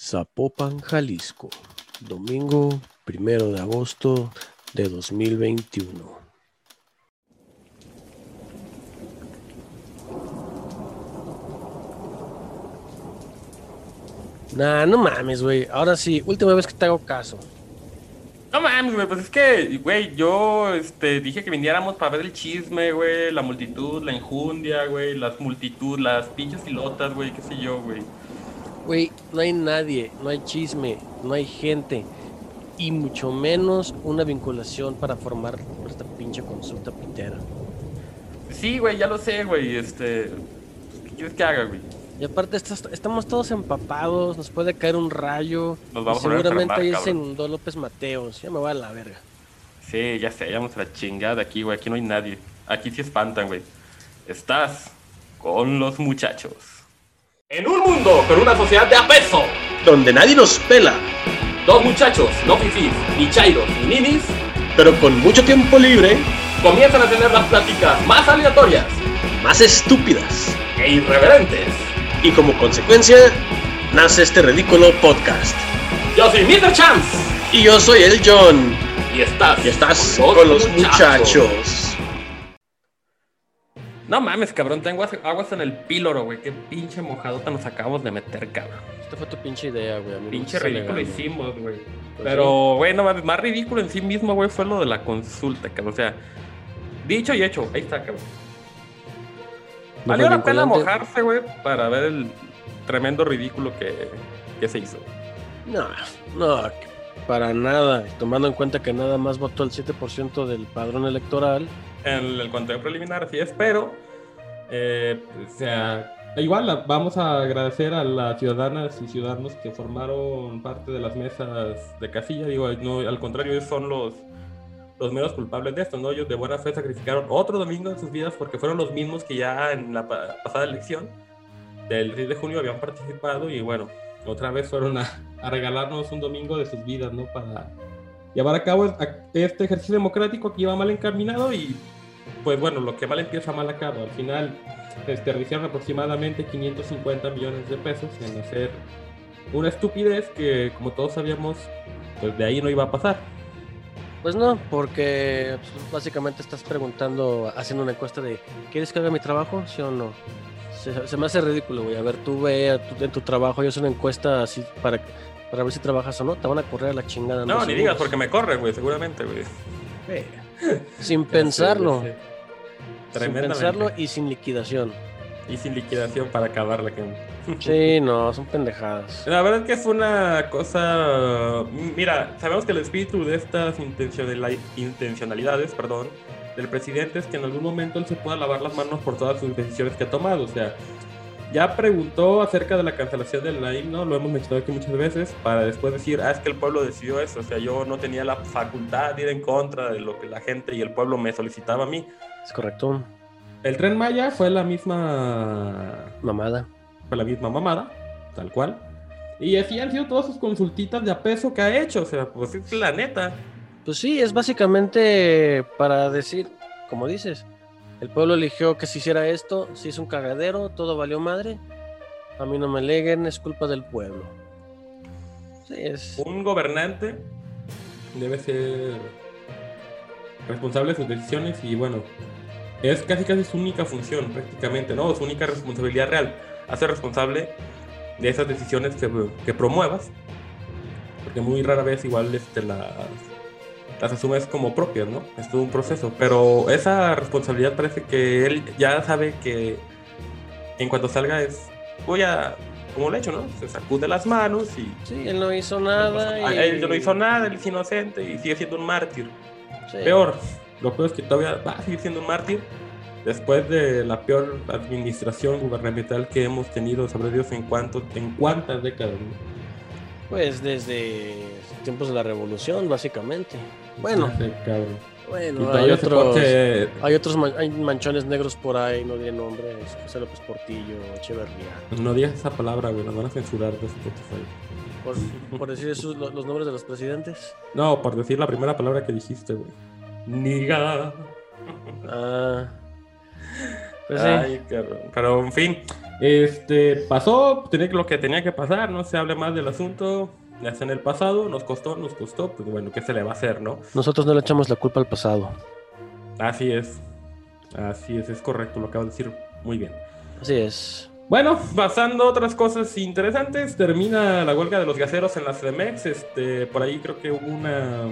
Zapopan, Jalisco, domingo primero de agosto de 2021. Nah, no mames, güey. Ahora sí, última vez que te hago caso. No mames, güey, pues es que, güey, yo este, dije que viniéramos para ver el chisme, güey, la multitud, la injundia, güey, las multitud, las pinches pilotas, güey, qué sé yo, güey. Güey, no hay nadie, no hay chisme, no hay gente. Y mucho menos una vinculación para formar esta pinche consulta pitera. Sí, güey, ya lo sé, güey, este... ¿Qué quieres que haga, güey? Y aparte estás- estamos todos empapados, nos puede caer un rayo. Nos vamos y seguramente ahí se inundó López Mateos. Ya me va a la verga. Sí, ya sé, ya vamos a la chingada aquí, güey, aquí no hay nadie. Aquí sí espantan, güey. Estás con los muchachos. En un mundo con una sociedad de apeso, donde nadie nos pela, dos muchachos, no fifís, ni chairos, ni ninis, pero con mucho tiempo libre, comienzan a tener las pláticas más aleatorias más estúpidas. e irreverentes. Y como consecuencia, nace este ridículo podcast. Yo soy Mr. Chance Y yo soy el John, y estás, y estás con los muchachos. No mames, cabrón, tengo aguas- en el píloro, güey. Qué pinche mojadota nos acabamos de meter, cabrón. Esta fue tu pinche idea, güey. Pinche ridículo alegando. hicimos, güey. Pues Pero, güey, no mames, más ridículo en sí mismo, güey, fue lo de la consulta, cabrón. O sea, dicho y hecho, ahí está, cabrón. No Valió la pena mojarse, güey, para ver el tremendo ridículo que, que se hizo. No, no, para nada. Tomando en cuenta que nada más votó el 7% del padrón electoral. En el conteo preliminar, así es, pero, eh, o sea, igual vamos a agradecer a las ciudadanas y ciudadanos que formaron parte de las mesas de casilla. Digo, no, al contrario, ellos son los, los menos culpables de esto, ¿no? Ellos de buena fe sacrificaron otro domingo de sus vidas porque fueron los mismos que ya en la pa- pasada elección del 6 de junio habían participado y bueno, otra vez fueron a, a regalarnos un domingo de sus vidas, ¿no? Para llevar a cabo este ejercicio democrático que iba mal encaminado y pues bueno, lo que mal empieza mal acaba. Al final desperdiciaron aproximadamente 550 millones de pesos en hacer una estupidez que como todos sabíamos, pues de ahí no iba a pasar. Pues no, porque pues, básicamente estás preguntando, haciendo una encuesta de ¿quieres que haga mi trabajo? ¿Sí o no? Se, me hace ridículo, güey. A ver, tú ve en tu trabajo y haces una encuesta así para, para ver si trabajas o no. Te van a correr a la chingada. No, ni digas segundos. porque me corre, güey, seguramente, güey. Sin pensarlo. Sí, sí, sí. Sin pensarlo y sin liquidación. Y sin liquidación para acabarla. Que... Sí, no, son pendejadas. La verdad es que fue una cosa. Mira, sabemos que el espíritu de estas intencionali- intencionalidades, perdón, del presidente es que en algún momento él se pueda lavar las manos por todas sus decisiones que ha tomado. O sea, ya preguntó acerca de la cancelación del himno, lo hemos mencionado aquí muchas veces, para después decir, ah, es que el pueblo decidió eso. O sea, yo no tenía la facultad de ir en contra de lo que la gente y el pueblo me solicitaba a mí. Es correcto. El tren Maya fue la misma Mamada. fue la misma mamada, tal cual. Y así han sido todas sus consultitas de a peso que ha hecho, o sea, pues es la neta. Pues sí, es básicamente para decir, como dices, el pueblo eligió que se hiciera esto, se hizo un cagadero, todo valió madre. A mí no me leguen, es culpa del pueblo. Sí, es. Un gobernante debe ser responsable de sus decisiones y bueno, es casi casi su única función prácticamente, ¿no? Su única responsabilidad real, hacer responsable de esas decisiones que, promuevas, porque muy rara vez igual este, las, las asumes como propias, ¿no? Es todo un proceso, pero esa responsabilidad parece que él ya sabe que en cuanto salga es, voy a, como lo he hecho, ¿no? Se sacude las manos y Sí, él no hizo nada. Ah, y- Él no hizo nada, él es inocente y sigue siendo un mártir. Sí. Peor, lo peor es que todavía va a seguir siendo un mártir después de la peor administración gubernamental que hemos tenido, sabrá Dios en cuánto, en cuántas décadas. ¿no? Pues desde tiempos de la revolución, básicamente. Bueno, cabrón. Bueno, hay otros, hay otros man- hay manchones negros por ahí, no diré nombres, José López Portillo, Echeverría. No digas esa palabra, güey, nos van a censurar de Spotify. Por, por decir esos, lo- los nombres de los presidentes. No, por decir la primera palabra que dijiste, güey. Niga. Ah. Pues. Ay. Pero en fin, Este, pasó, tenía lo que tenía que pasar, no se hable más del asunto, ya está en el pasado, nos costó, nos costó, pues bueno, ¿qué se le va a hacer, no? Nosotros no le echamos la culpa al pasado. Así es, así es, es correcto, lo acabo de decir muy bien. Así es. Bueno, pasando a otras cosas interesantes, termina la huelga de los gaseros en la CDMX. Este, por ahí creo que hubo una,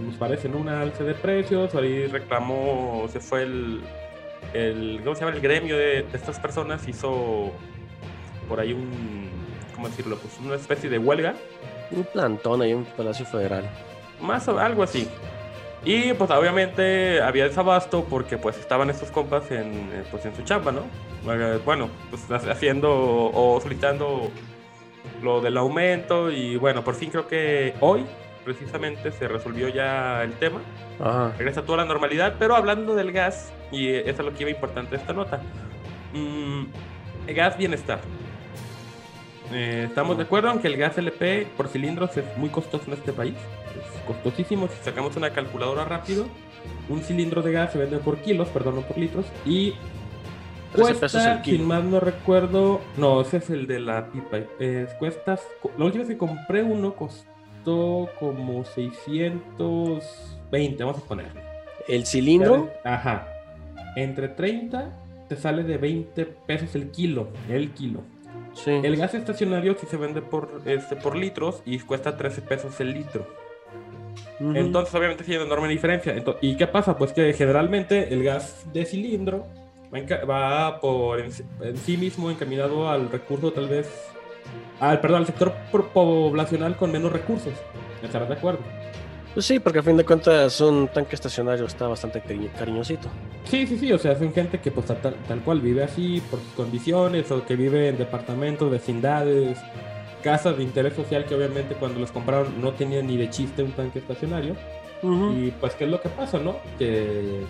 nos parece, ¿no? una alza de precios. Por ahí reclamó, se fue el, el ¿cómo se llama? El gremio de, de estas personas hizo por ahí un, ¿cómo decirlo? Pues una especie de huelga. Un plantón ahí en Palacio Federal. Más o algo así. Y pues obviamente había desabasto porque pues estaban estos compas en, eh, pues, en su chamba, ¿no? Bueno, pues haciendo o solicitando lo del aumento y bueno, por fin creo que hoy precisamente se resolvió ya el tema. Ajá. Regresa toda la normalidad, pero hablando del gas, y eso es lo que iba importante esta nota. Mm, el gas bienestar. Eh, estamos de acuerdo en que el gas LP por cilindros es muy costoso en este país. Es costosísimo. Si sacamos una calculadora rápido, un cilindro de gas se vende por kilos, perdón, no por litros. Y 13 pesos cuesta, sin más no recuerdo, no, ese es el de la pipa. Eh, cuesta, la última vez que compré uno costó como 620, vamos a ponerle. El cilindro. Ajá. Entre 30 te sale de 20 pesos el kilo. El kilo. Sí. El gas estacionario sí se vende por, este, por litros y cuesta 13 pesos el litro. Entonces, obviamente, sí hay una enorme diferencia. Ento- ¿Y qué pasa? Pues que generalmente el gas de cilindro va, por en sí mismo encaminado al recurso, tal vez. Al, perdón, al sector poblacional con menos recursos. ¿Estarás de acuerdo? Pues sí, porque a fin de cuentas un tanque estacionario está bastante cari- cariñosito. Sí, sí, sí, o sea, son gente que pues tal, tal cual vive así por sus condiciones o que vive en departamentos, vecindades, casas de interés social que obviamente cuando los compraron no tenían ni de chiste un tanque estacionario. Y pues, ¿qué es lo que pasa, no? Que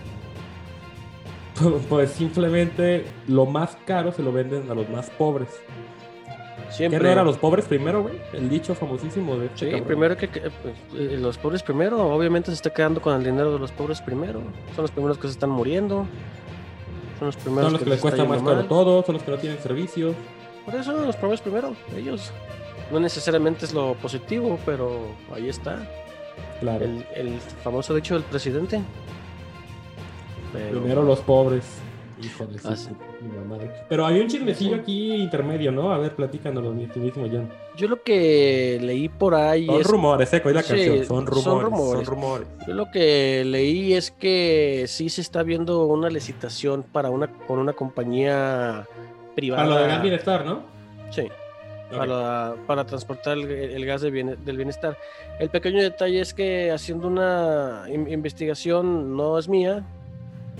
pues simplemente lo más caro se lo venden a los más pobres. ¿Qué Siempre. no era los pobres primero, güey? El dicho famosísimo de este Sí, cabrón. primero que, que, pues, eh, los pobres primero, obviamente se está quedando con el dinero de los pobres primero. Son los primeros que se están muriendo. Son los primeros Son los que les está cuesta más caro todo, son los que no tienen servicios. Por eso los pobres primero, ellos. No necesariamente es lo positivo, pero ahí está. Claro. El, el famoso dicho del presidente. Pero- Primero los pobres. Hijo de su Ah, sí. puta madre. Pero hay un chismecillo aquí intermedio, ¿no? A ver, platícanos, mi estimísimo John. Yo lo que leí por ahí Son es rumores, eh, la Sí, canción. Son son rumores. Son rumores. rumores. Yo lo que leí es que sí se está viendo una licitación para una con una compañía privada. Para lo de Gran Bienestar, ¿no? Sí, Ok. para, para transportar el, el gas de bien- del bienestar. El pequeño detalle es que haciendo una in- investigación no es mía,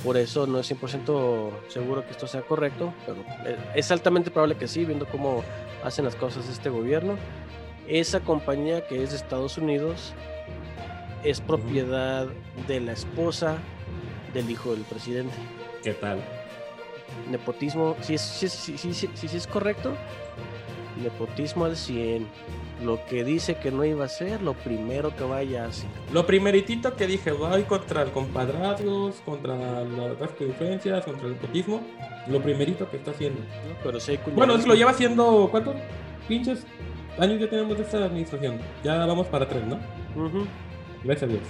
por eso no es 100% seguro que esto sea correcto, pero eh, es altamente probable que sí, viendo cómo hacen las cosas este gobierno. Esa compañía que es de Estados Unidos es propiedad de la esposa del hijo del presidente. ¿Qué tal? Nepotismo, si es, si, si- si es correcto, nepotismo al 100. Lo que dice que no iba a ser, lo primero que vaya a hacer. Lo primeritito que dije, voy contra el compadrazgos, contra de influencias, contra el nepotismo. Lo primerito que está haciendo. ¿no? Pero sí Bueno, cuñados es que lo lleva haciendo. ¿Cuántos pinches años ya tenemos de esta administración? Ya vamos para tres, ¿no? Gracias a Dios.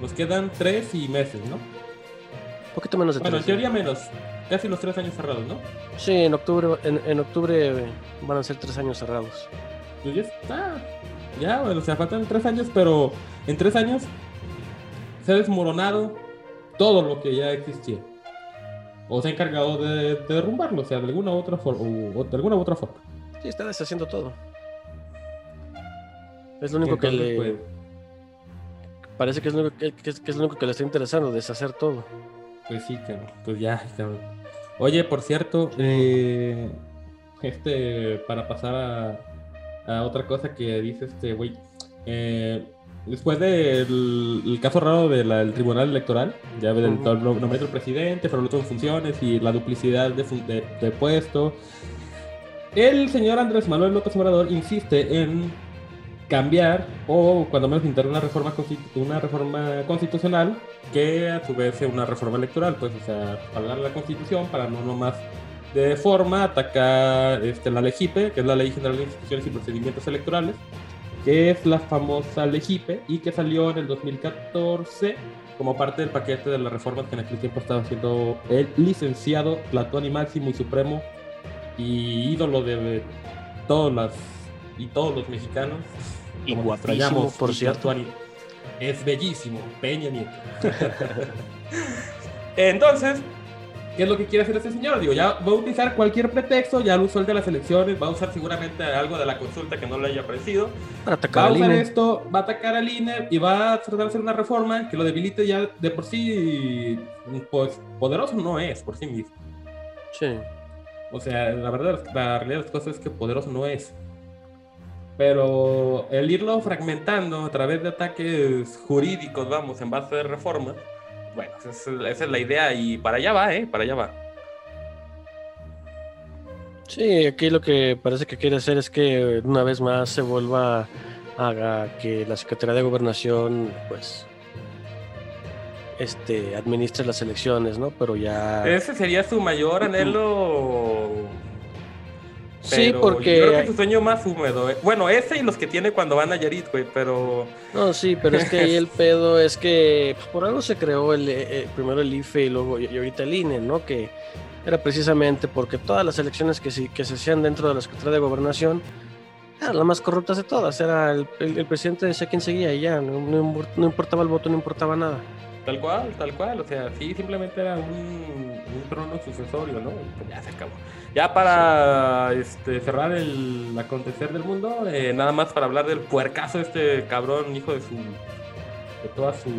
Nos quedan tres y meses, ¿no? Poquito menos de Bueno, en tres. teoría menos. Casi los tres años cerrados, ¿no? Sí, en octubre, en, en octubre van a ser tres años cerrados. Pues ya está. Ya, bueno, o sea, faltan tres años, pero en tres años se ha desmoronado todo lo que ya existía. O se ha encargado de, de derrumbarlo, o sea, de alguna u otra forma. O, de alguna u otra forma. Sí, está deshaciendo todo. Es lo único que le. pues, Parece que es, lo único que, que es, que es lo único que le está interesando, deshacer todo. Pues sí, cabrón. Pues ya, cabrón. Oye, por cierto, eh, este, para pasar a, otra cosa que dice este güey, eh, después del el caso raro del Tribunal Electoral, ya ves el nombramiento del presidente, pero el otro en funciones y la duplicidad de, de, de puesto, el señor Andrés Manuel López Obrador insiste en cambiar o cuando menos intentar una reforma una reforma constitucional que a su vez sea una reforma electoral, pues o sea, hablar la constitución para no nomás de forma ataca este, la LEGIPE, que es la Ley General de Instituciones y Procedimientos Electorales, que es la famosa LEGIPE y que salió en el 2014 como parte del paquete de las reformas que en aquel tiempo estaba haciendo el licenciado Platón y Máximo y Supremo y ídolo de todas las y todos los mexicanos. Y guapísimo, por cierto. Es bellísimo, Peña Nieto. Entonces, ¿qué es lo que quiere hacer este señor? Digo, ya va a utilizar cualquier pretexto, ya lo usó el de las elecciones, va a usar seguramente algo de la consulta que no le haya parecido. Para atacar va a usar INE. esto, va a atacar al INE y va a tratar de hacer una reforma que lo debilite ya de por sí, pues poderoso no es por sí mismo. Sí. O sea, la verdad, la realidad de las cosas es que poderoso no es. Pero el irlo fragmentando a través de ataques jurídicos, vamos, en base de reformas, bueno, esa es, esa es la idea y para allá va, ¿eh? Para allá va. Sí, aquí lo que parece que quiere hacer es que una vez más se vuelva a, a que la Secretaría de Gobernación, pues, este, administre las elecciones, ¿no? Pero ya... Ese sería su mayor anhelo. Sí, porque... Yo creo que su sueño más húmedo. eh. Bueno, ese y los que tiene cuando van a Yarit, güey, pero. No, sí, pero es que ahí el pedo es que pues, por algo se creó el, eh, primero el IFE y luego y ahorita el INE, ¿no? Que era precisamente porque todas las elecciones que se, que se hacían dentro de la Secretaría de Gobernación eran las más corruptas de todas. Era el, el, el presidente decía quién seguía y ya, no, no, no importaba el voto, no importaba nada. Tal cual, tal cual. O sea, sí, simplemente era un, un trono sucesorio, ¿no? Ya se acabó. Ya para este, cerrar el acontecer del mundo, eh, nada más para hablar del puercazo este cabrón, hijo de su. de toda su.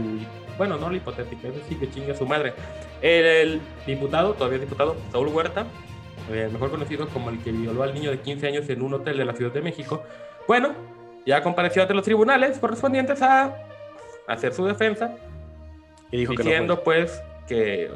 Bueno, no la hipotética, ese sí que chinga su madre. El, el diputado, todavía diputado, Saúl Huerta, eh, mejor conocido como el que violó al niño de 15 años en un hotel de la Ciudad de México. Bueno, ya compareció ante los tribunales correspondientes a hacer su defensa Y dijo diciendo que no pues que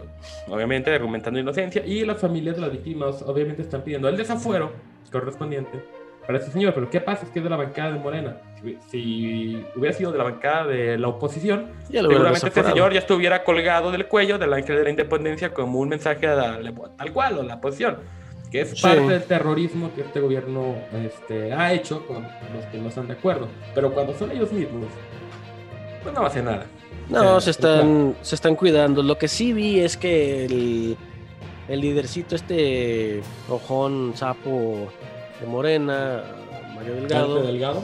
obviamente argumentando inocencia y las familias de las víctimas obviamente están pidiendo el desafuero correspondiente para este señor, pero ¿qué pasa? Es que es de la bancada de Morena. Si, si hubiera sido de la bancada de la oposición, seguramente este señor ya estuviera colgado del cuello del ángel de la independencia como un mensaje a la- tal cual, o la oposición, que es Sí. parte del terrorismo que este gobierno este, ha hecho con los que no están de acuerdo. Pero cuando son ellos mismos, pues no va a hacer nada. No, Eh, se están, se están cuidando. Lo que sí vi es que el, el lidercito, este ojón sapo de Morena, Mario Delgado. Dante Delgado.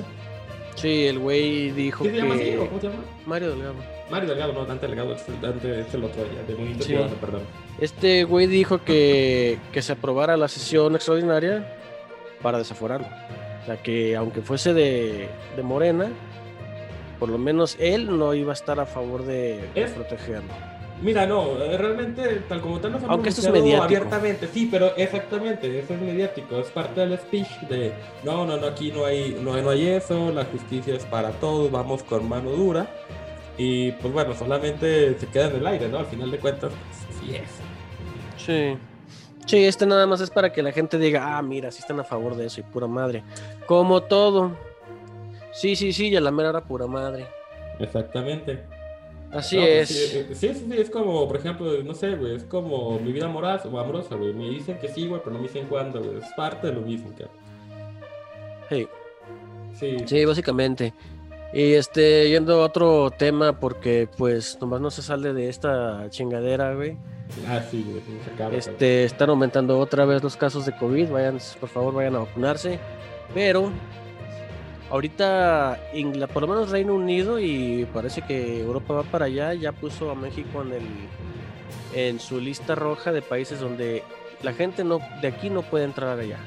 Sí, el güey dijo ¿Qué que. ¿Cómo se llama? Mario Delgado. Mario Delgado, no, Dante Delgado, es el, Dante es el otro de Movimiento Sí. Perdón. Este güey dijo que, que se aprobara la sesión extraordinaria para desaforarlo. O sea, que aunque fuese de, de Morena, por lo menos él no iba a estar a favor de, de Es- protegerlo. Mira, no, eh, realmente, tal como tal nos han Aunque esto es mediático. abiertamente, sí, pero exactamente, eso es mediático, es parte del speech de, no, no, no, aquí no hay, no, no hay eso, la justicia es para todos, vamos con mano dura, y pues bueno, solamente se queda en el aire, ¿no? Al final de cuentas, pues, sí es. Sí. Sí, este nada más es para que la gente diga, ah, mira, sí están a favor de eso y pura madre. Como todo. Sí, sí, sí, y a la mera hora pura madre. Exactamente. Así No, pues, es. Sí, eh, sí, sí, sí, es como, por ejemplo, no sé, güey, es como mi vida amorosa, o amorosa, güey. Me dicen que sí, güey, pero no me dicen cuándo, güey. Es parte de lo mismo, cara. Sí. Sí. Sí, básicamente. Y este, yendo a otro tema, porque pues nomás no se sale de esta chingadera, güey. Ah, sí, güey, se acaba. Este, están aumentando otra vez los casos de COVID. Vayan, por favor, vayan a vacunarse. Pero ahorita, Ingla- por lo menos Reino Unido y parece que Europa va para allá, ya puso a México en el en su lista roja de países donde la gente no de aquí no puede entrar allá.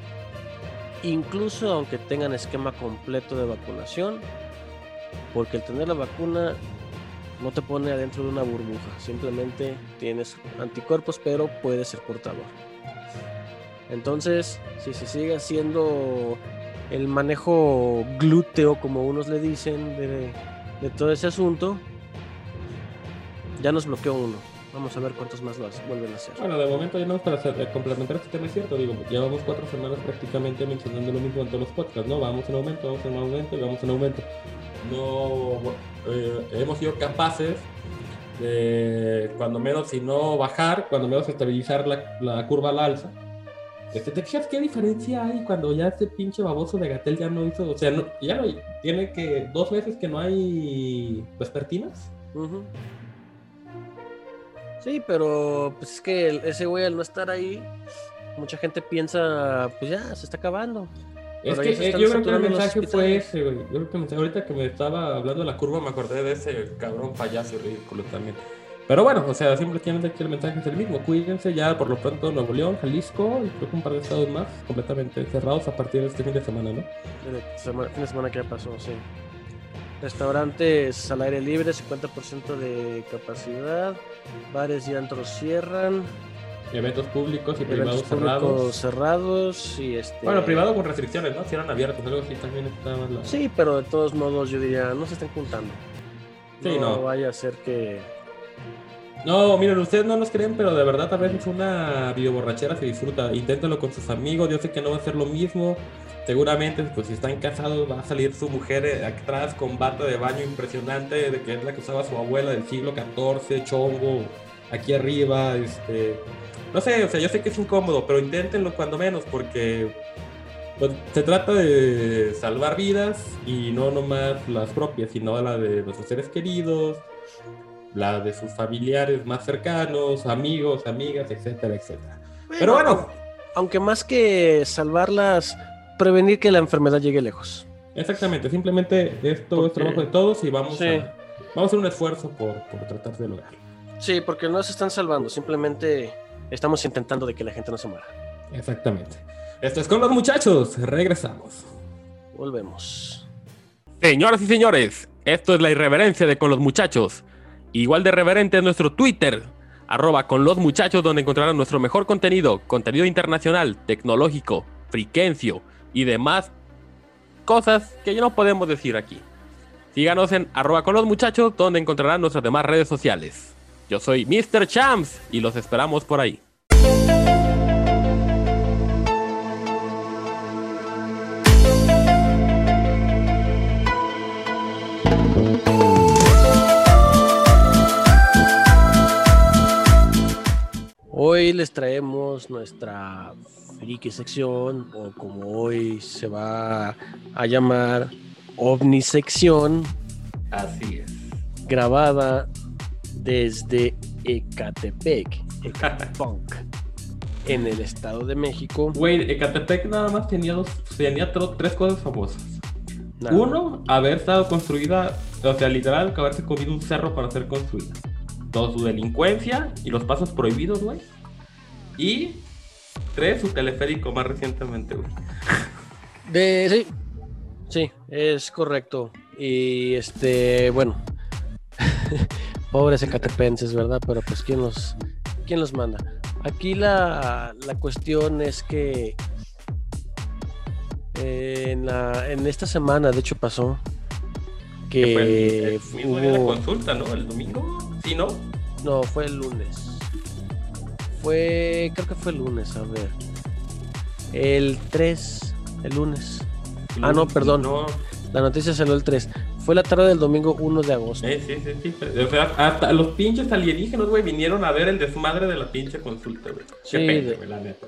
Incluso aunque tengan esquema completo de vacunación, porque el tener la vacuna no te pone adentro de una burbuja, simplemente tienes anticuerpos, pero puedes ser portador. Entonces, si se sigue haciendo el manejo glúteo, como unos le dicen, de, de todo ese asunto, ya nos bloqueó uno. Vamos a ver cuántos más lo vuelven a hacer. Bueno, de momento ya no para eh, complementar este tema es cierto, digo, llevamos cuatro semanas prácticamente mencionando lo mismo en todos los podcasts, ¿no? Vamos en aumento, vamos en aumento y vamos en aumento. No eh, hemos sido capaces de, cuando menos, si no bajar, cuando menos estabilizar la, la curva al alza. Este, ¿Te fijas qué diferencia hay cuando ya este pinche baboso de Gatel ya no hizo? O sea, no, ya no tiene que dos meses que no hay vespertinas. Ujú. Sí, pero pues es que el- ese güey al no estar ahí, mucha gente piensa, pues ya, se está acabando. Es que eh, yo creo que el mensaje fue ese, güey. Yo creo que ahorita que me estaba hablando de la curva me acordé de ese cabrón payaso ridículo también. Pero bueno, o sea, simplemente aquí el mensaje es el mismo. Cuídense ya por lo pronto Nuevo León, Jalisco y creo que un par de estados más completamente cerrados a partir de este fin de semana, ¿no? El fin de semana que ya pasó, sí. Restaurantes al aire libre, 50% de capacidad. Bares y antros cierran. Eventos públicos y Eventos privados públicos cerrados. cerrados. Y este... Bueno, privado con restricciones, ¿no? Si eran abiertos, algo así también está la... Sí, pero de todos modos yo diría, no se estén juntando. Sí, no. vaya a ser que... No, miren, ustedes no nos creen, pero de verdad a veces una videoborrachera se disfruta. Inténtalo con sus amigos, yo sé que no va a ser lo mismo. Seguramente, pues si están casados, va a salir su mujer eh, atrás con bata de baño impresionante, de que es la que usaba su abuela del siglo XIV, chongo, aquí arriba, este... No sé, o sea, yo sé que es incómodo, pero inténtenlo cuando menos, porque pues, se trata de salvar vidas y no nomás las propias, sino la de nuestros seres queridos, la de sus familiares más cercanos, amigos, amigas, etcétera, etcétera. Pero bueno, Aunque más que salvarlas, prevenir que la enfermedad llegue lejos. exactamente, simplemente esto Porque- es trabajo de todos y vamos, Sí. a, vamos a hacer un esfuerzo por, por tratar de lograrlo. Sí, porque no se están salvando, simplemente estamos intentando de que la gente no se muera. Exactamente. Esto es con los muchachos, regresamos. Volvemos. Señoras y señores, esto es la irreverencia de con los muchachos. Igual de reverente es nuestro Twitter, arroba con los muchachos, donde encontrarán nuestro mejor contenido, contenido internacional, tecnológico, friquencio y demás cosas que ya no podemos decir aquí. Síganos en arroba con los muchachos, donde encontrarán nuestras demás redes sociales. Yo soy Mr. Champs y los esperamos por ahí. Hoy les traemos nuestra friki sección, o como hoy se va a llamar, ovni sección, Así es. grabada desde Ecatepec, Ecatepunk, en el Estado de México. Güey, Ecatepec nada más tenía, dos, tenía tres cosas famosas. Nada. Uno, haber estado construida, o sea, literal, que haberse comido un cerro para ser construida. Todo su delincuencia y los pasos prohibidos, güey. Y tres, su teleférico más recientemente, güey. De, sí, sí, es correcto. Y este, bueno, pobres ecatepenses, ¿verdad? Pero pues, ¿quién los, quién los manda? Aquí la, la cuestión es que eh, en, la, en esta semana, de hecho, pasó Que fue el, el mismo día de la hubo... consulta, ¿no? El domingo. Sí, ¿no? No, fue el lunes. Fue, creo que fue el lunes, a ver. El 3, el lunes. Ah, no, perdón. No, La noticia salió el 3. Fue la tarde del domingo 1 de agosto. eh, sí, sí, sí. O sea, hasta los pinches alienígenas, güey, vinieron a ver el desmadre de la pinche consulta, güey. Sí, Qué pena, güey, la neta.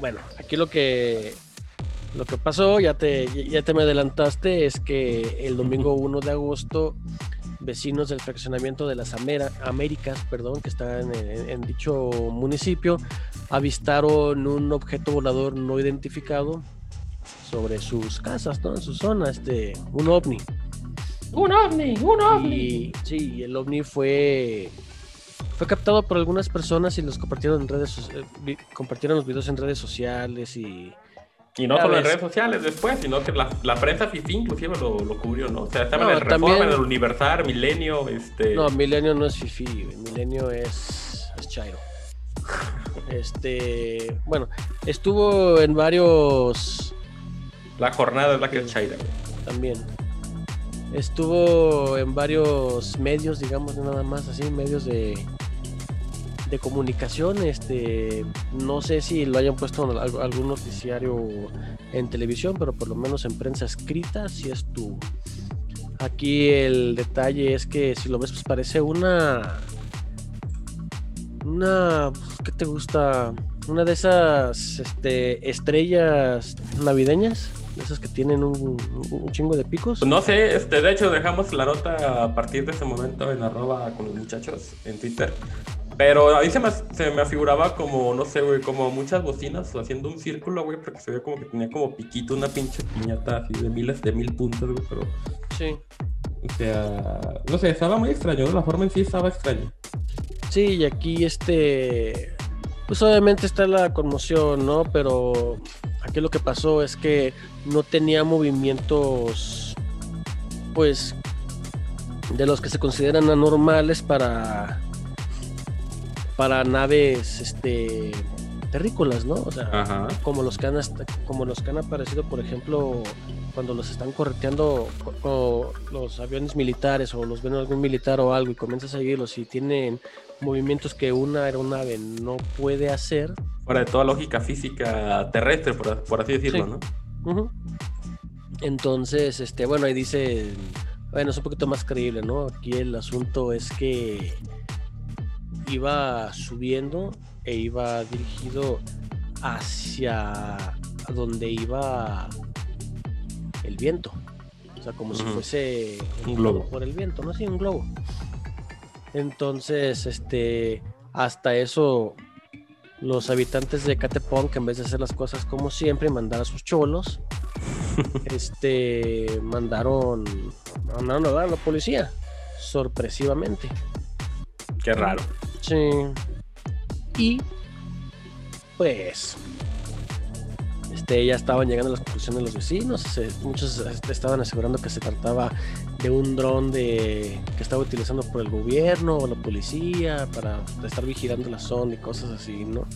Bueno, aquí lo que lo que pasó, ya te, ya te me adelantaste, es que el domingo 1 de agosto, vecinos del fraccionamiento de las Amera- Américas, perdón, que están en, en dicho municipio, avistaron un objeto volador no identificado sobre sus casas, ¿no? En su zona, este, un ovni. Un ovni, un ovni. Y sí, el ovni fue fue captado por algunas personas y los compartieron en redes eh, compartieron los videos en redes sociales y Y no solo en redes sociales después, sino que la, la prensa FIFI inclusive lo, lo cubrió, ¿no? O sea, estaba No, en el Reforma, también- en el Universal, Milenio, este... no, Milenio no es fifi, Milenio es es Chairo. Este, bueno, estuvo en varios La jornada es la que es Chaira, güey. también. Estuvo en varios medios, digamos, nada más así, medios de, de comunicación. Este, no sé si lo hayan puesto en al- algún noticiario en televisión, pero por lo menos en prensa escrita sí estuvo. Aquí el detalle es que si lo ves, pues parece una. Una. ¿Qué te gusta? una de esas este, estrellas navideñas, de esas que tienen un, un chingo de picos. No sé, este, de hecho dejamos la nota a partir de ese momento en arroba con los muchachos en Twitter. Pero a mí se me, se me afiguraba como, no sé, güey, como muchas bocinas haciendo un círculo, güey, porque se veía como que tenía como piquito una pinche piñata así de miles de mil puntos, güey, pero... Sí. O sea, no sé, estaba muy extraño, ¿no? La forma en sí estaba extraña. Sí, y aquí este... Pues obviamente está la conmoción, ¿no? Pero aquí lo que pasó es que no tenía movimientos, pues, de los que se consideran anormales para para naves este terrícolas, ¿no? O sea, Ajá. como los que han hasta- como los que han aparecido, por ejemplo, cuando los están correteando co- co- los aviones militares o los ven algún militar o algo y comienzas a seguirlos y tienen movimientos que una aeronave no puede hacer. Fuera de toda lógica física terrestre, por, por así decirlo, Sí. ¿no? Entonces, este, bueno, ahí dice, bueno, es un poquito más creíble, ¿no? Aquí el asunto es que iba subiendo e iba dirigido hacia donde iba el viento. O sea, como si fuese Un globo. por el viento, ¿no? Sí, un globo. Entonces, este, hasta eso, los habitantes de Catepón, que en vez de hacer las cosas como siempre, y mandar a sus cholos, este, mandaron, mandaron a la policía, sorpresivamente. Qué raro. Sí. Y pues este, ya estaban llegando a las conclusiones los vecinos. se- muchos estaban asegurando que se trataba de un dron de que estaba utilizando por el gobierno o la policía para estar vigilando la zona y cosas así, ¿no?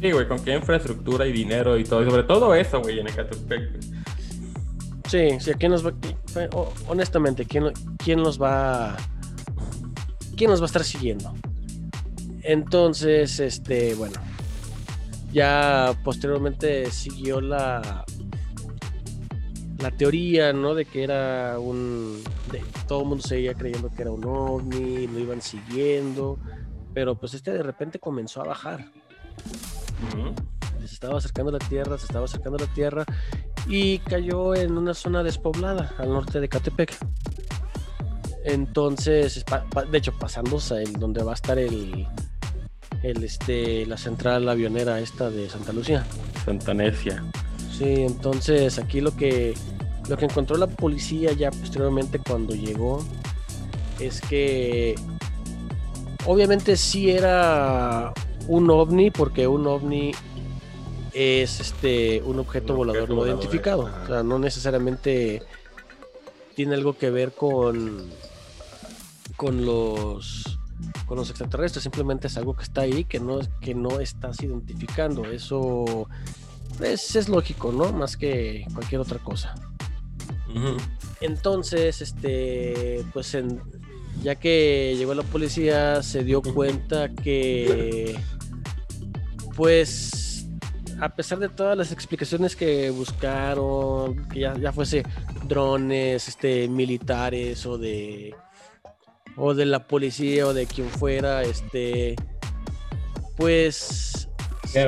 Sí, güey, con qué infraestructura y dinero y todo. Y sobre todo eso, güey, en Ecatepec. Sí, sí, ¿quién nos va, honestamente, ¿quién, quién los va, quién nos va a estar siguiendo? Entonces, este, bueno, ya posteriormente siguió la, la teoría, ¿no? De que era un, todo el mundo seguía creyendo que era un ovni, lo iban siguiendo, pero pues este de repente comenzó a bajar se estaba acercando a la tierra, se estaba acercando a la tierra y cayó en una zona despoblada al norte de Catepec. Entonces, de hecho, pasándose el donde va a estar el, el este, la central avionera esta de Santa Lucía. Santanesia. Sí, entonces aquí lo que lo que encontró la policía ya posteriormente cuando llegó es que obviamente sí era un ovni porque un ovni es este un objeto Un volador no identificado, o sea, no necesariamente tiene algo que ver con con los con los extraterrestres, simplemente es algo que está ahí que no que no estás identificando. Eso es, es lógico, ¿no? Más que cualquier otra cosa. Entonces, este, pues en- ya que llegó la policía, se dio cuenta que, pues, a pesar de todas las explicaciones que buscaron, que ya, ya fuese drones, este, militares o de, o de la policía o de quien fuera, este, pues,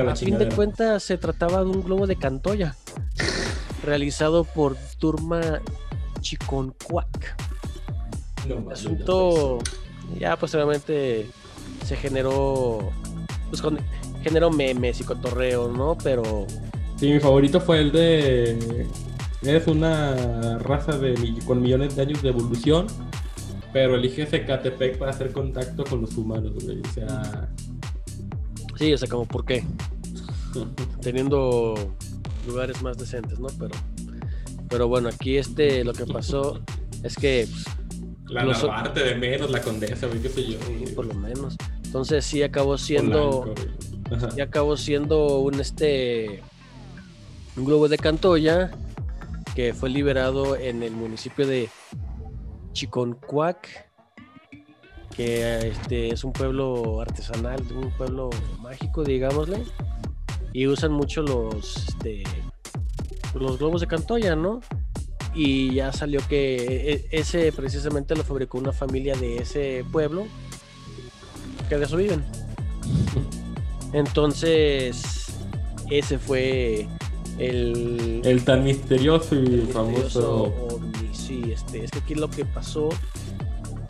a fin de cuentas se trataba de un globo de Cantoya realizado por Turma Chiconcuac. El asunto ya posteriormente se generó pues con- generó memes y cotorreo, ¿no? Pero Sí, mi favorito fue el de. Es una raza de, con millones de años de evolución, pero eliges Ecatepec para hacer contacto con los humanos, güey. O sea. sí, o sea, como por qué, teniendo lugares más decentes, ¿no? Pero pero bueno, aquí este lo que pasó es que pues, La Los- de menos, la condesa, güey, qué sé yo. güey. por lo menos. Entonces sí acabó siendo y acabó siendo un este un globo de Cantoya que fue liberado en el municipio de Chiconcuac que este es un pueblo artesanal, un pueblo mágico, digámosle, y usan mucho los este, los globos de Cantoya, ¿no? Y ya salió que e- ese precisamente lo fabricó una familia de ese pueblo que de eso viven. Entonces, ese fue el... El tan misterioso y misterioso famoso... Sí, este, es que aquí lo que pasó,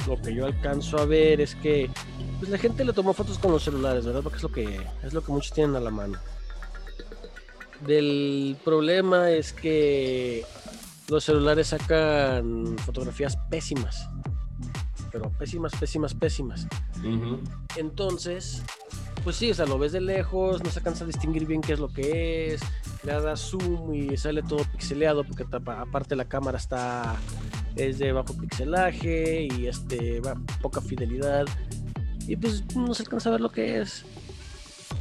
lo que yo alcanzo a ver es que pues la gente le tomó fotos con los celulares, ¿verdad? Porque es lo que, es lo que muchos tienen a la mano. Del problema es que los celulares sacan fotografías pésimas. Pero pésimas, pésimas, pésimas. Entonces, pues sí, o sea, lo ves de lejos, no se alcanza a distinguir bien qué es lo que es, le das zoom y sale todo pixeleado porque aparte la cámara está es de bajo pixelaje y este va poca fidelidad y pues no se alcanza a ver lo que es.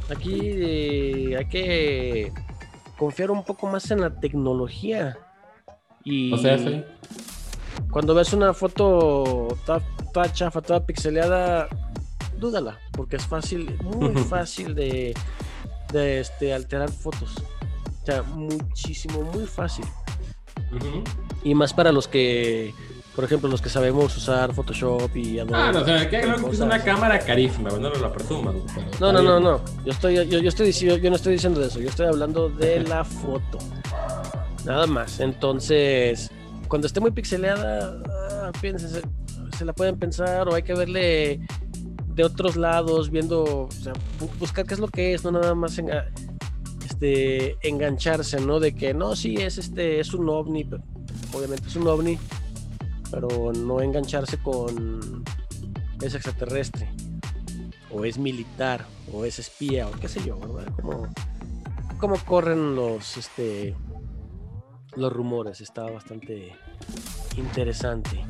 Aquí eh, hay que confiar un poco más en la tecnología y O sea, sí. cuando ves una foto toda, toda chafa, toda pixeleada, dúdala, porque es fácil, muy fácil de, de este, alterar fotos. O sea, muchísimo, muy fácil. Y más para los que, por ejemplo, los que sabemos usar Photoshop y Adobe. Ah, no, o sea, que es una cámara carísima, no nos la presumas. No, no, no, no. Yo estoy, yo, yo estoy diciendo, yo no estoy diciendo de eso. Yo estoy hablando de la foto. Nada más. Entonces, cuando esté muy pixeleada, ah, se la pueden pensar o hay que verle otros lados, viendo, buscar qué es lo que es, no nada más enga- este, engancharse, ¿no? De que no, sí, es este, es un ovni, pero obviamente es un ovni, pero no engancharse con es extraterrestre o es militar, o es espía, o qué sé yo, ¿verdad? Como, cómo corren los, este, los rumores, está bastante interesante.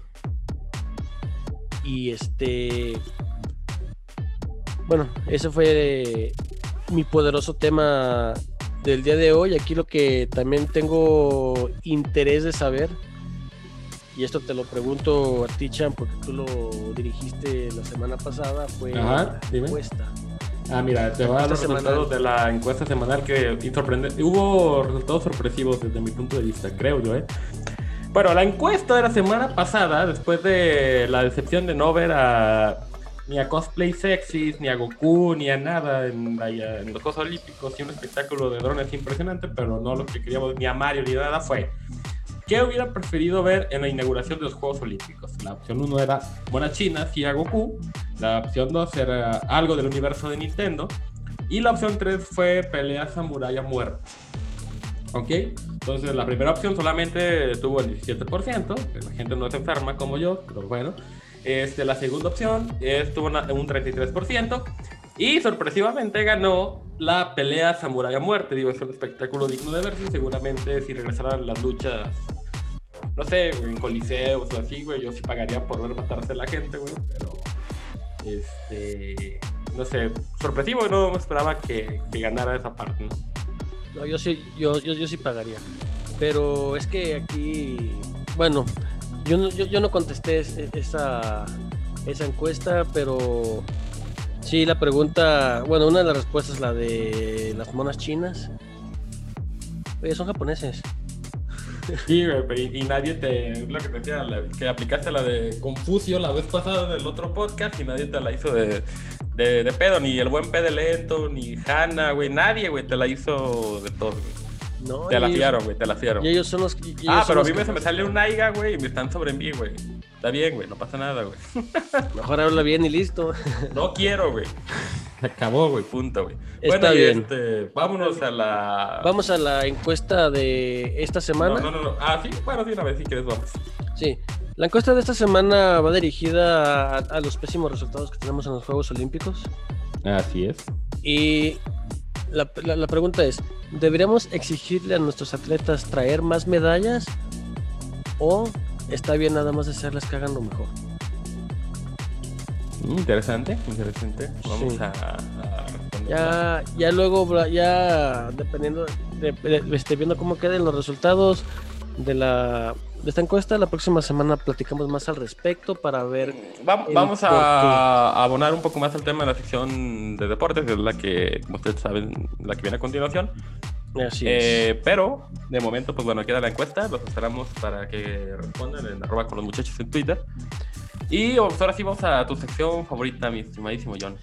Y este, bueno, ese fue mi poderoso tema del día de hoy. Aquí lo que también tengo interés de saber, y esto te lo pregunto a ti, Chan, porque tú lo dirigiste la semana pasada, fue Ajá, la encuesta. Ah, mira, te voy a dar los resultados de la encuesta semanal que y sorprende- Hubo resultados sorpresivos desde mi punto de vista, creo yo, ¿eh? Bueno, la encuesta de la semana pasada, después de la decepción de no ver a ni a cosplay sexys, ni a Goku, ni a nada en, en los Juegos Olímpicos, y un espectáculo de drones impresionante, pero no lo que queríamos, ni a Mario, ni nada, fue ¿Qué hubiera preferido ver en la inauguración de los Juegos Olímpicos? La opción 1 era Buenas Chinas y a Goku. La opción 2 era algo del universo de Nintendo. Y la opción 3 fue pelea samurai a muerte. ¿Ok? Entonces la primera opción solamente tuvo el 17%. que La gente no es enferma como yo, pero bueno. Este, la segunda opción estuvo un 33%. Y sorpresivamente ganó la pelea samurai a muerte. Digo, es un espectáculo digno de verse. Seguramente si regresaran las luchas, no sé, en coliseos o así, güey, yo sí pagaría por ver matarse a la gente, güey. Pero, este, no sé, sorpresivo. No esperaba que, que ganara esa parte, ¿no? No, yo sí, yo, yo, yo sí pagaría. Pero es que aquí, bueno, yo no, yo, yo no contesté es- esa, esa encuesta, pero sí la pregunta, bueno, una de las respuestas la de las monas chinas. Oye, son japoneses. Sí, y, y nadie te. es Lo que te decía, que aplicaste la de Confucio la vez pasada del otro podcast y nadie te la hizo de, de, de pedo. Ni el buen P de Lento, ni Hanna, güey. Nadie, güey, te la hizo de todo, güey. No, Te la y ellos- fiaron, güey, te la fiaron. Y ellos son los. y ellos Ah, pero a mí me, que- se me sale un Aiga, güey, y me están sobre mí, güey. Está bien, güey, no pasa nada, güey. Mejor habla bien y listo. No quiero, güey. Se acabó, güey, punto, güey. Está bueno, y bien. este, vámonos a la. Vamos a la encuesta de esta semana. No, no, no, no. Ah, sí, bueno, sí, una vez si quieres, vamos. Sí, la encuesta de esta semana va dirigida a, a los pésimos resultados que tenemos en los Juegos Olímpicos. Así es. Y la, la- la pregunta es, ¿deberíamos exigirle a nuestros atletas traer más medallas? ¿O está bien nada más hacerles que hagan lo mejor? Interesante, interesante. Vamos Sí. a, a responder. Ya, ya luego, ya dependiendo, de, de- este, viendo cómo queden los resultados de la de esta encuesta, la próxima semana platicamos más al respecto para ver Va- vamos a, a abonar un poco más al tema de la sección de deportes, que es la que, como ustedes saben, la que viene a continuación. Así es. Eh, pero, de momento, pues bueno, queda la encuesta. Los esperamos para que respondan en arroba con los muchachos en Twitter. Y pues, ahora sí vamos a tu sección favorita, mi estimadísimo John.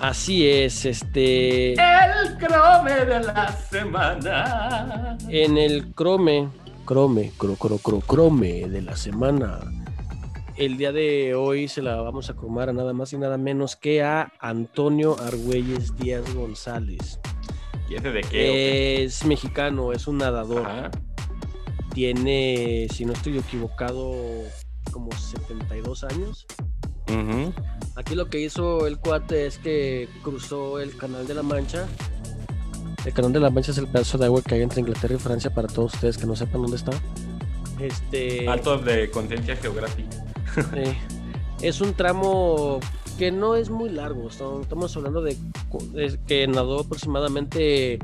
Así es, este. El crome de la semana. En el crome, crome, cro, cro, cro, crome de la semana. El día de hoy se la vamos a cromar a nada más y nada menos que a Antonio Argüelles Díaz González. ¿Y ese de qué? Es mexicano, es un nadador. Ajá. Tiene, si no estoy equivocado, como 72 años. Ujú. Aquí lo que hizo el cuate es que cruzó el Canal de la Mancha. El Canal de la Mancha es el pedazo de agua que hay entre Inglaterra y Francia para todos ustedes que no sepan dónde está. Este Altos de conciencia geográfica. eh, es un tramo que no es muy largo. Estamos hablando de, de que nadó aproximadamente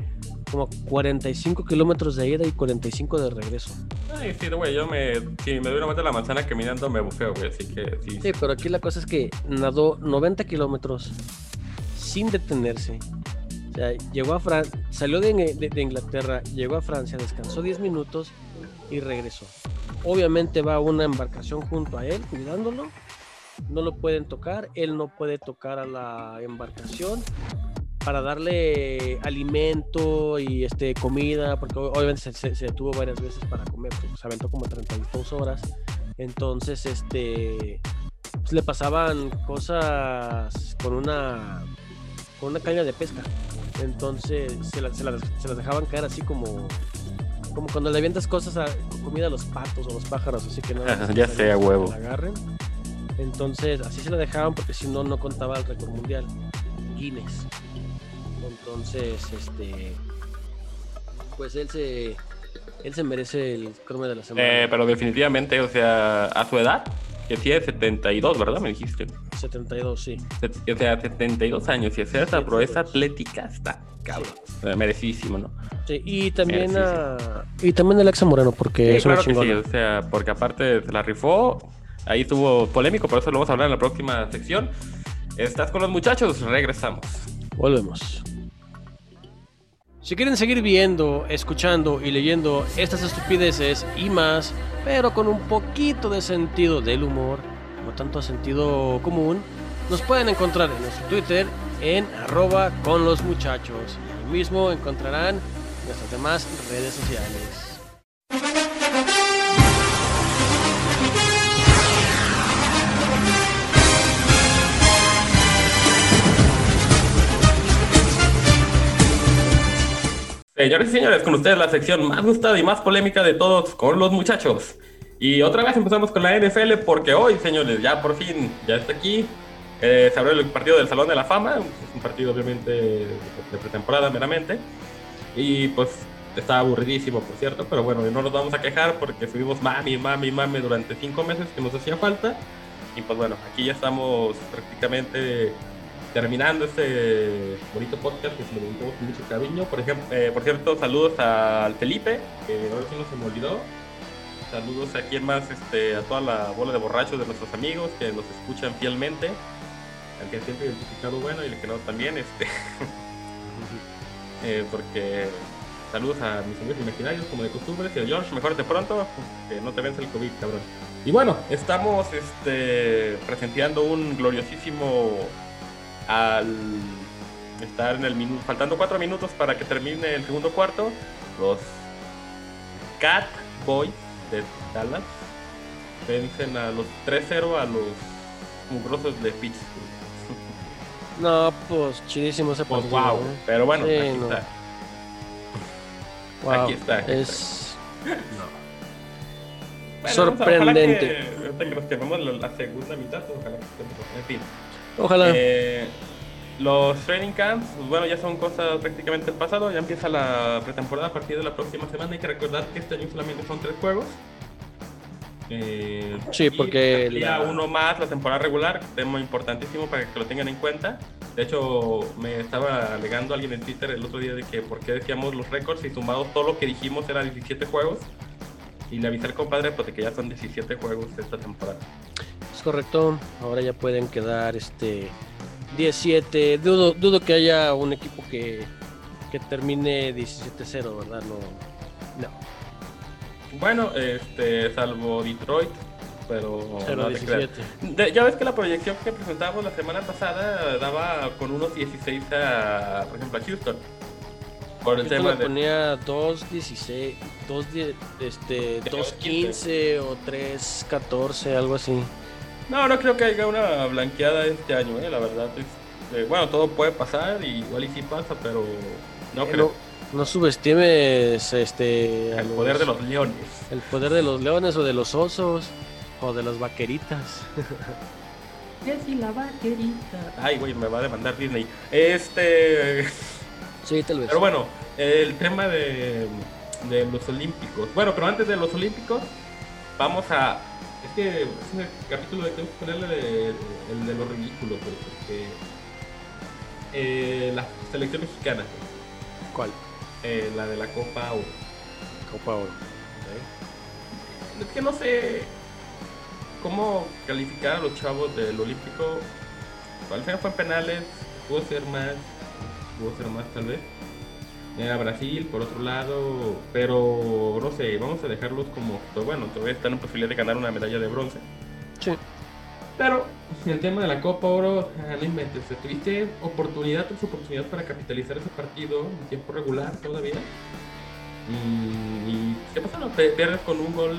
como 45 kilómetros de ida y 45 de regreso. Ay, sí, güey, yo me. Si me doy una vuelta a la manzana caminando, me bufeo, güey, así que sí. Sí, pero aquí la cosa es que nadó 90 kilómetros sin detenerse. Sea, llegó a Fran salió de, Inglaterra, llegó a Francia, descansó 10 minutos y regresó. Obviamente va una embarcación junto a él, cuidándolo. No lo pueden tocar, él no puede tocar a la embarcación para darle alimento y este comida, porque obviamente se, se- detuvo varias veces para comer, se aventó como 32 horas. Entonces, este, pues, le pasaban cosas con una con una caña de pesca. Entonces se, la- se las, se las dejaban caer así como como cuando le avientas cosas a comida a los patos o los pájaros, así que no Ya sé, a huevo. la agarren. Entonces así se la dejaban porque si no no contaba el récord mundial Guinness. Entonces, este pues él se él se merece el crome de la semana. Eh, pero definitivamente, o sea, a su edad, que tiene 72, ¿verdad? Me dijiste. 72, sí. Se- O sea, 72 años y hacer esa 72. proeza atlética está cabrón. Eh, Merecidísimo, ¿no? Sí, y también sí, a y también Alexa Moreno porque Sí, es una claro que sí, o sea, porque aparte se la rifó, ahí estuvo polémico, por eso lo vamos a hablar en la próxima sección. ¿Estás con los muchachos? Regresamos. Volvemos. Si quieren seguir viendo, escuchando y leyendo estas estupideces y más, pero con un poquito de sentido del humor, no tanto sentido común, nos pueden encontrar en nuestro Twitter en arroba con los muchachos. Ahí mismo encontrarán nuestras demás redes sociales. Señores y señores, con ustedes la sección más gustada y más polémica de todos con los muchachos. Y otra vez empezamos con la NFL porque hoy, señores, ya por fin, ya está aquí. Eh, se abrió el partido del Salón de la Fama, un partido obviamente de pretemporada meramente. Y pues está aburridísimo, por cierto, pero bueno, no nos vamos a quejar porque estuvimos mami, mami, mami durante cinco meses que nos hacía falta. Y pues bueno, aquí ya estamos prácticamente terminando este bonito podcast que se lo dedicamos con mucho cariño. Por ejemplo, eh, por cierto, saludos al Felipe, que ahora sí no se me olvidó. Saludos a quien más, este, a toda la bola de borrachos de nuestros amigos que nos escuchan fielmente. Al que siempre identificado bueno y el que no también, este. eh, porque saludos a mis amigos imaginarios como de costumbre. A George, mejorate pronto, que no te vence el COVID, cabrón. Y bueno, estamos este, presenciando un gloriosísimo al estar en el minuto, faltando cuatro minutos para que termine el segundo cuarto, los Cat Boys de Dallas vencen a los 3-0 a los mugrosos de Pittsburgh. No, pues chidísimo ese Pues partido. wow, ¿eh? pero bueno, Sí, aquí no. está. Wow, Aquí está, aquí es Bueno, Sorprendente. Ojalá que, ahorita que nos quememos la, la segunda mitad, ojalá que estemos. En fin. Ojalá. Eh, los training camps, pues bueno, ya son cosas prácticamente del pasado. Ya empieza la pretemporada a partir de la próxima semana. Hay que recordar que este año solamente son tres juegos. Eh, Sí, porque amplía la- uno más la temporada regular, tema importantísimo para que lo tengan en cuenta. De hecho, me estaba alegando alguien en Twitter el otro día de que por qué decíamos los récords y sumados todo lo que dijimos era 17 juegos. Y le avisé al compadre pues, de que ya son 17 juegos esta temporada. Correcto. Ahora ya pueden quedar este 17. Dudo, dudo que haya un equipo que, que termine 17-0, ¿verdad? No. No. Bueno, este, salvo Detroit, pero... 0-17. ya ves que la proyección que presentamos la semana pasada daba con unos 16 a, por ejemplo, a Houston. Por el tema de... ponía 2-16, 2, este, 2-15 o 3-14, algo así. No, no creo que haya una blanqueada este año, eh, la verdad. Es, eh, bueno, todo puede pasar, y igual y sí pasa, pero no creo. No, subestimes este, el poder de los leones. El poder de los leones o de los osos o de las vaqueritas. si la vaquerita. Ay, güey, me va a demandar Disney. Este. Sí, tal vez. Pero bueno, el tema de, de los Olímpicos. Bueno, pero antes de los Olímpicos, vamos a. Es que es un capítulo de tengo que ponerle el de los ridículos, porque. Eh, la selección mexicana. ¿Cuál? Eh, la de la Copa Oro. Copa Oro. Es que no sé cómo calificar a los chavos del Olímpico. Al final fue en penales, pudo ser más, pudo ser más tal vez. Era Brasil, por otro lado, pero no sé, vamos a dejarlos como, pues, bueno, todavía están en posibilidad de ganar una medalla de bronce. Sí. Pero el tema de la Copa Oro, ah, no inventes, tuviste oportunidad tras oportunidad para capitalizar ese partido en tiempo regular todavía. Y, ¿qué pasa? No, pierdes con un gol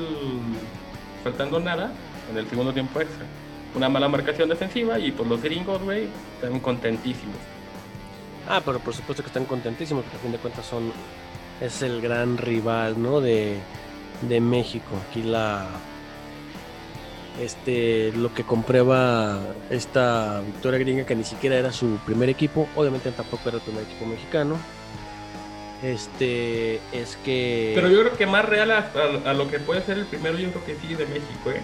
faltando nada en el segundo tiempo extra. Una mala marcación defensiva y pues los gringos, güey, están contentísimos. Ah, pero por supuesto que están contentísimos porque a fin de cuentas son es el gran rival, ¿no? De, de México. Aquí la este, lo que comprueba esta victoria gringa que ni siquiera era su primer equipo, obviamente tampoco era el primer equipo mexicano. Este es que. Pero yo creo que más real a, lo que puede ser el primero, yo creo que sí de México, ¿eh?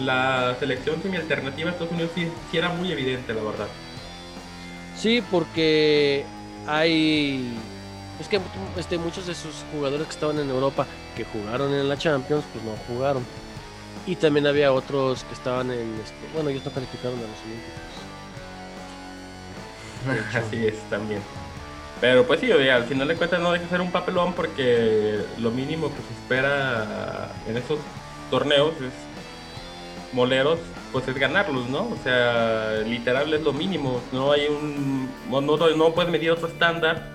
La selección semi alternativa de Estados Unidos sí, era muy evidente, la verdad. Sí, porque hay. Es que este, muchos de sus jugadores que estaban en Europa, que jugaron en la Champions, pues no jugaron. Y también había otros que estaban en. Este, bueno, ellos no calificaron a los Olímpicos. Así es, también. Pero pues sí, al final de cuentas no deja de ser un papelón porque lo mínimo que se espera en esos torneos es moleros, pues es ganarlos, ¿no? O sea, literal es lo mínimo. No hay un. No, no, puedes medir otro estándar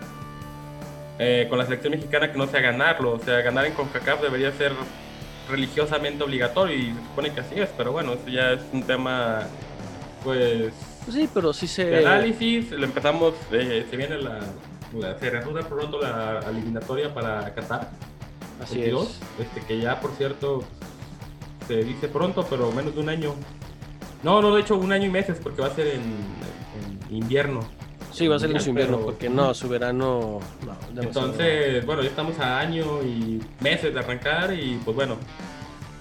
eh, con la selección mexicana que no sea ganarlo. O sea, ganar en CONCACAF debería ser religiosamente obligatorio y se supone que así es, pero bueno, eso ya es un tema, pues... Sí, pero sí se... De análisis, le empezamos, eh, se viene la, la, se pronto la eliminatoria para Qatar. Así es. Este, que ya, por cierto, se dice pronto, pero menos de un año. No, no, de hecho, un año y meses, porque va a ser en invierno. Sí, va a ser en su invierno, porque no, su verano. No, Entonces, bueno, ya estamos a año y meses de arrancar y pues bueno,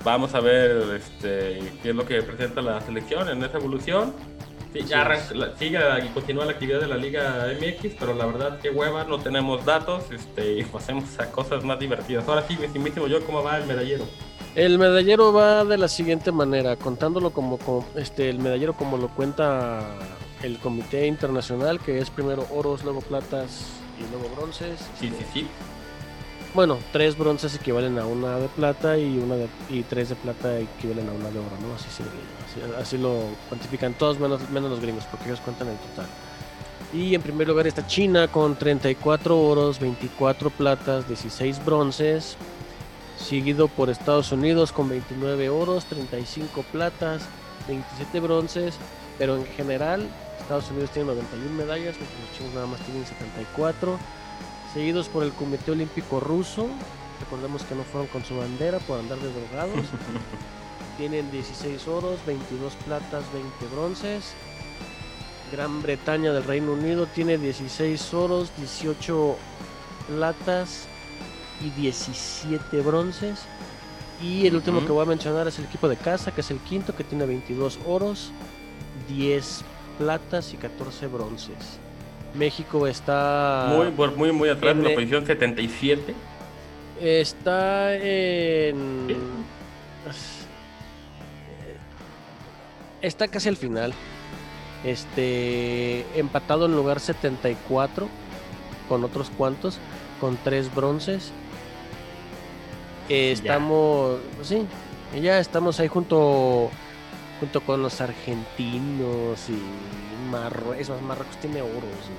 vamos a ver este, qué es lo que presenta la selección en esa evolución. Sí, ya arranca, sigue y continúa la actividad de la Liga MX, pero la verdad que hueva, no tenemos datos este, y pasemos a cosas más divertidas. Ahora sí, mi mismo yo, ¿cómo va el medallero? El medallero va de la siguiente manera, contándolo como, como este, el medallero como lo cuenta el comité internacional, que es primero oros, luego platas y luego bronces. Sí, sí, sí. Bueno, tres bronces equivalen a una de plata y una de, y tres de plata equivalen a una de oro, ¿no? Así, así, lo cuantifican todos menos, menos los gringos, porque ellos cuentan el total. Y en primer lugar está China con 34 oros, 24 platas, 16 bronces, seguido por Estados Unidos con 29 oros, 35 platas, 27 bronces, pero en general Estados Unidos tiene 91 medallas, los chinos nada más tienen 74, seguidos por el Comité Olímpico Ruso, recordemos que no fueron con su bandera por andar de drogados, tienen 16 oros, 22 platas, 20 bronces, Gran Bretaña del Reino Unido tiene 16 oros, 18 platas y 17 bronces. Y el último que voy a mencionar es el equipo de casa, que es el quinto, que tiene 22 oros, 10 platas y 14 bronces. México está muy muy muy atrás en la posición 77. Está en está casi al final. Este empatado en lugar 74 con otros cuantos con tres bronces. estamos, sí, Y ya estamos ahí junto junto con los argentinos y Marruecos. Marruecos tiene oros,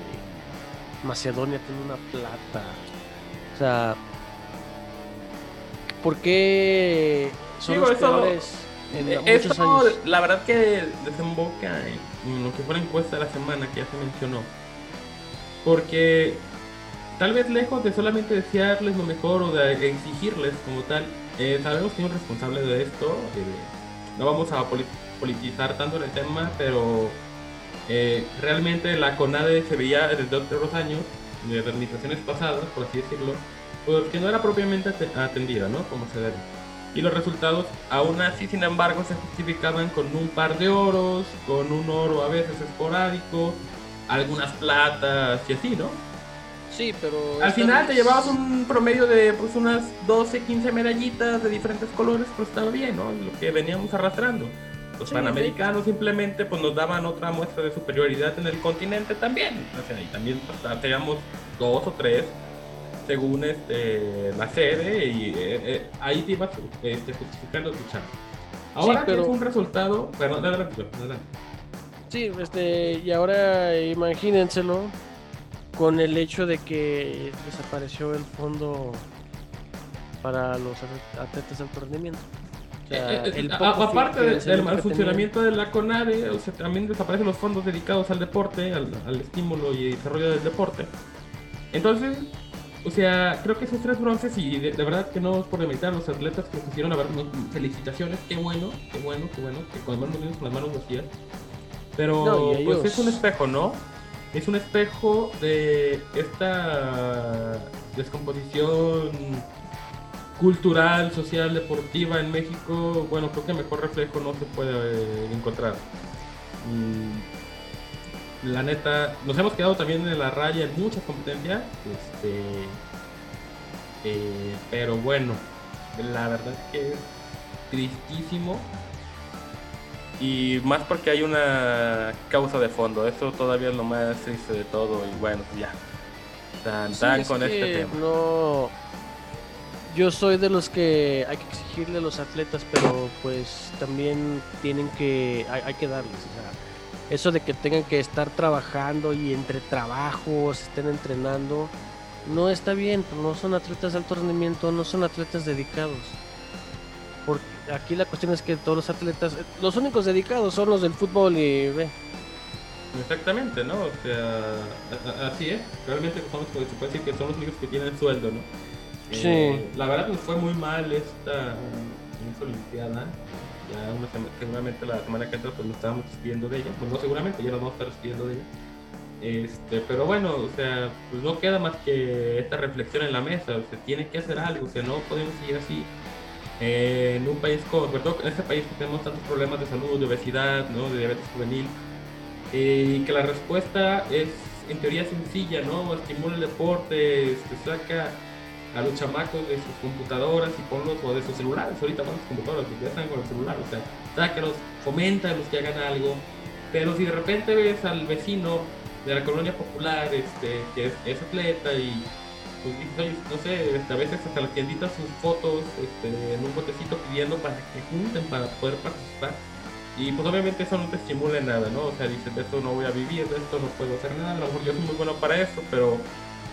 Macedonia tiene una plata. O sea, ¿por qué son los peores en eh, muchos años? La verdad que desemboca en lo que fue la encuesta de la semana que ya se mencionó. Porque tal vez lejos de solamente desearles lo mejor o de exigirles como tal, eh, sabemos que hay un responsable de esto. Eh, no vamos a politizar tanto en el tema, pero eh, realmente la CONADE se veía desde otros años, de administraciones pasadas, por así decirlo, pues que no era propiamente atendida, ¿no? Como se debe. Y los resultados, aún así, sin embargo, se justificaban con un par de oros, con un oro a veces esporádico, algunas platas y así, ¿no? Sí, pero... Al final te llevabas un promedio de pues unas 12, 15 medallitas de diferentes colores, pues estaba bien, ¿no? Lo que veníamos arrastrando. Los panamericanos simplemente pues nos daban otra muestra de superioridad en el continente también. O sea, y también teníamos dos o tres según este, la sede y eh, eh, ahí te ibas este, justificando tu chamba. Ahora pero... es un resultado, perdón, adelante, Sí, este, y ahora imagínenselo con el hecho de que desapareció el fondo para los atletas de alto rendimiento. Eh, eh, aparte del mal funcionamiento de la CONADE, o sea, también desaparecen los fondos dedicados al deporte, al, estímulo y desarrollo del deporte. Entonces, o sea, creo que esos tres bronces, y de, verdad que no es por demeritar a los atletas que pusieron a ver, felicitaciones, qué bueno, qué bueno, qué bueno, que con las manos con las manos vacías. Pero pues es un espejo, ¿no? Es un espejo de esta descomposición cultural, social, deportiva en México, bueno, creo que mejor reflejo no se puede eh, encontrar. La neta, nos hemos quedado también en la raya en muchas competencias, este, eh, pero bueno, la verdad es que es tristísimo y más porque hay una causa de fondo, eso todavía es lo más triste de todo y bueno, ya. Tan, con este tema. No yo soy de los que hay que exigirle a los atletas, pero pues también tienen que, hay, que darles. eso de que tengan que estar trabajando y entre trabajos estén entrenando, no está bien, no son atletas de alto rendimiento, no son atletas dedicados. Porque aquí la cuestión es que todos los atletas, los únicos dedicados son los del fútbol y ve. Exactamente, ¿no? O sea, así es. Realmente se puede decir que son los únicos que tienen sueldo, ¿no? Eh, la verdad nos fue muy mal esta, esta Olimpiada. Ya una semana, seguramente la semana que entra pues nos estábamos despidiendo de ella. Pues no seguramente, ya nos vamos a estar despidiendo de ella. Este, pero bueno, o sea, pues no queda más que esta reflexión en la mesa. O sea, tiene que hacer algo. O sea, no podemos seguir así. en un país como, sobre todo en este país que tenemos tantos problemas de salud, de obesidad, ¿no? de diabetes juvenil, eh, y que la respuesta es en teoría sencilla, ¿no? Estimula el deporte, este, saca a los chamacos de sus computadoras y ponlos o de sus celulares. Ahorita con sus computadoras, ya están con el celular, o sea, los fomenta los que hagan algo. Pero si de repente ves al vecino de la colonia popular este, que es, atleta y pues no sé, este, a veces hasta las tienditas sus fotos este, en un botecito pidiendo para que junten para poder participar. Y pues obviamente eso no te estimula en nada, ¿no? O sea, dices, de esto no voy a vivir, de esto no puedo hacer nada, lo mejor yo soy muy bueno para esto, pero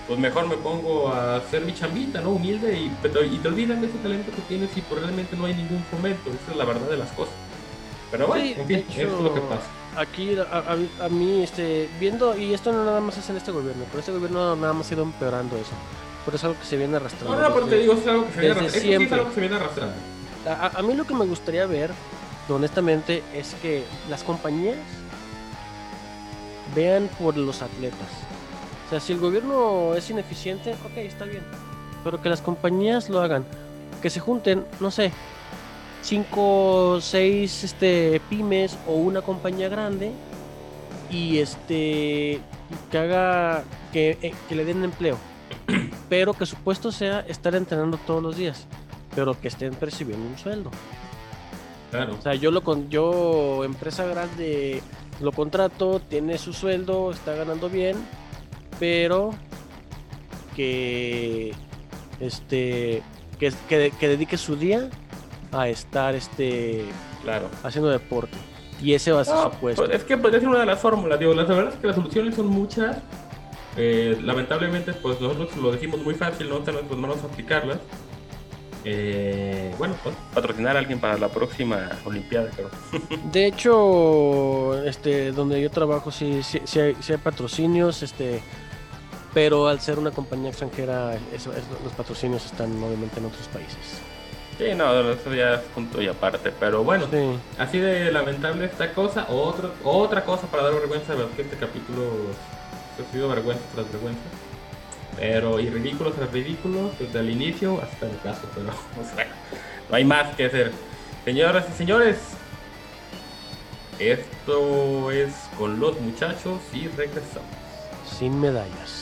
pues mejor me pongo a hacer mi chambita, ¿no? Humilde y, y te olvidan de ese talento que tienes y pues realmente no hay ningún fomento, esa es la verdad de las cosas. Pero bueno, en fin, eso es lo que pasa. Aquí a, mí, este, viendo, y esto no nada más es en este gobierno, pero este gobierno nada más ha ido empeorando eso. Por eso es algo que se viene arrastrando. No, no, pero te digo, es algo que se viene arrastrando. Sí es algo que se viene arrastrando. A, a mí lo que me gustaría ver, honestamente, es que las compañías vean por los atletas sea, si el gobierno es ineficiente, ok, está bien. Pero que las compañías lo hagan. Que se junten, no sé, cinco, seis este, pymes o una compañía grande y este que haga que, eh, que le den empleo. Pero que su puesto sea estar entrenando todos los días. Pero que estén percibiendo un sueldo. Claro. O sea, yo lo con yo empresa grande lo contrato, tiene su sueldo, está ganando bien pero que este que, que, dedique su día a estar este Claro. haciendo deporte. Y ese va a ser No, su puesto. pues es que podría ser una de las fórmulas. Digo, la verdad es que las soluciones son muchas. Eh, lamentablemente, pues nosotros lo decimos muy fácil, no en nuestras manos aplicarlas. Eh, bueno, pues patrocinar a alguien para la próxima Olimpiada, creo. De hecho, este, donde yo trabajo sí, sí, sí hay, sí hay patrocinios, este, pero al ser una compañía extranjera, eso- eso- los patrocinios están obviamente en otros países. Sí, no, eso ya es punto y aparte. Pero bueno, Sí. así de lamentable esta cosa. Otra, otra cosa para dar vergüenza, de que este capítulo ha sido vergüenza tras vergüenza. Pero, y ridículo tras ridículo, desde el inicio hasta el caso. Pero, o sea, no hay más que hacer. Señoras y señores, esto es con los muchachos y regresamos. Sin medallas.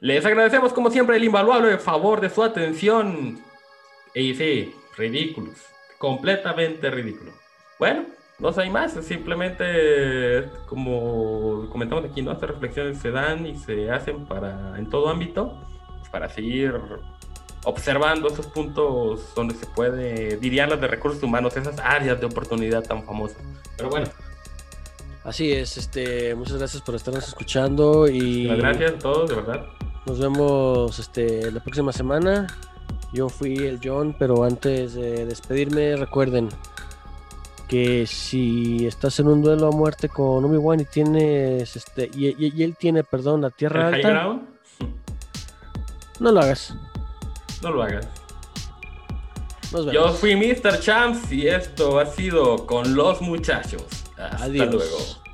Les agradecemos como siempre el invaluable favor de su atención. Y sí, ridículos. Completamente ridículo. Bueno, no hay más. Simplemente, como comentamos aquí, ¿no? Estas reflexiones se dan y se hacen para, en todo ámbito, pues, para seguir observando esos puntos donde se puede, dirían las de recursos humanos, esas áreas de oportunidad tan famosas. Pero bueno, Así es, este, muchas gracias por estarnos escuchando y muchas gracias a todos, de verdad. nos vemos este, la próxima semana. Yo fui el John, pero antes de despedirme, recuerden que si estás en un duelo a muerte con Obi-Wan y tienes este y, y- y él tiene, perdón, la tierra El high alta, ground, no lo hagas. no lo hagas. Nos vemos. Yo fui Mr. Champs y esto ha sido con los muchachos. Hasta Adiós. luego.